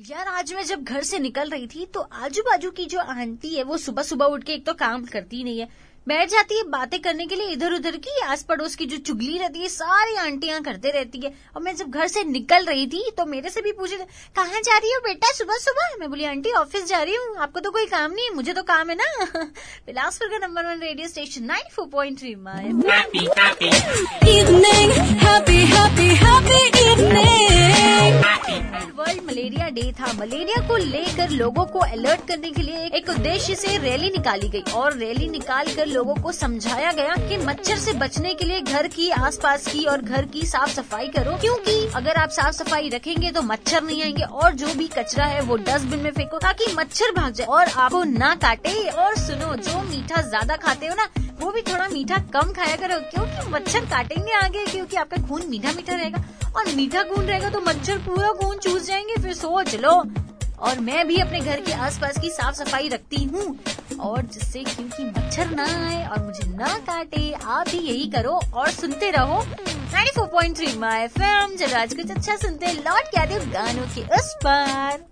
यार आज मैं जब घर से निकल रही थी तो आजू बाजू की जो आंटी है वो सुबह सुबह उठ के एक तो काम करती नहीं है। बैठ जाती है बातें करने के लिए इधर उधर की आस पड़ोस की जो चुगली रहती है सारी आंटियाँ करते रहती है। और मैं जब घर से निकल रही थी तो मेरे से भी पूछे कहाँ जा रही हो बेटा सुबह सुबह मैं बोली आंटी ऑफ़िस जा रही हूँ। आपको तो कोई काम नहीं है मुझे तो काम है ना। बिलासपुर का number one radio station nine four point three my day था। मलेरिया को लेकर लोगों को अलर्ट करने के लिए एक उद्देश्य से रैली निकाली गई और रैली निकाल कर लोगों को समझाया गया कि मच्छर से बचने के लिए घर की आसपास की और घर की साफ़ सफ़ाई करो, क्योंकि अगर आप साफ़ सफ़ाई रखेंगे तो मच्छर नहीं आएँगे और जो भी कचरा है वो डस्टबिन में फेंको ताकि मच्छर भाग जाए। और आपको ना काटे और सुनो, जो मीठा ज़्यादा खाते हो ना, वो भी थोड़ा मीठा कम खाया करो, क्योंकि मच्छर काटेंगे आगे, क्योंकि आपका खून मीठा मीठा रहेगा। और मीठा खून रहेगा तो मच्छर पूरा खून चूस जाएँगे। फिर सोच लो। और मैं भी अपने घर के आसपास की साफ़ सफ़ाई रखती हूँ। और जिससे क्योंकि मच्छर ना आए और मुझे ना काटे, आप भी यही करो और सुनते रहो। 94.3 माय फ़िल्म जब आज कुछ अच्छा सुनते लौट के आते गानों के उस पर।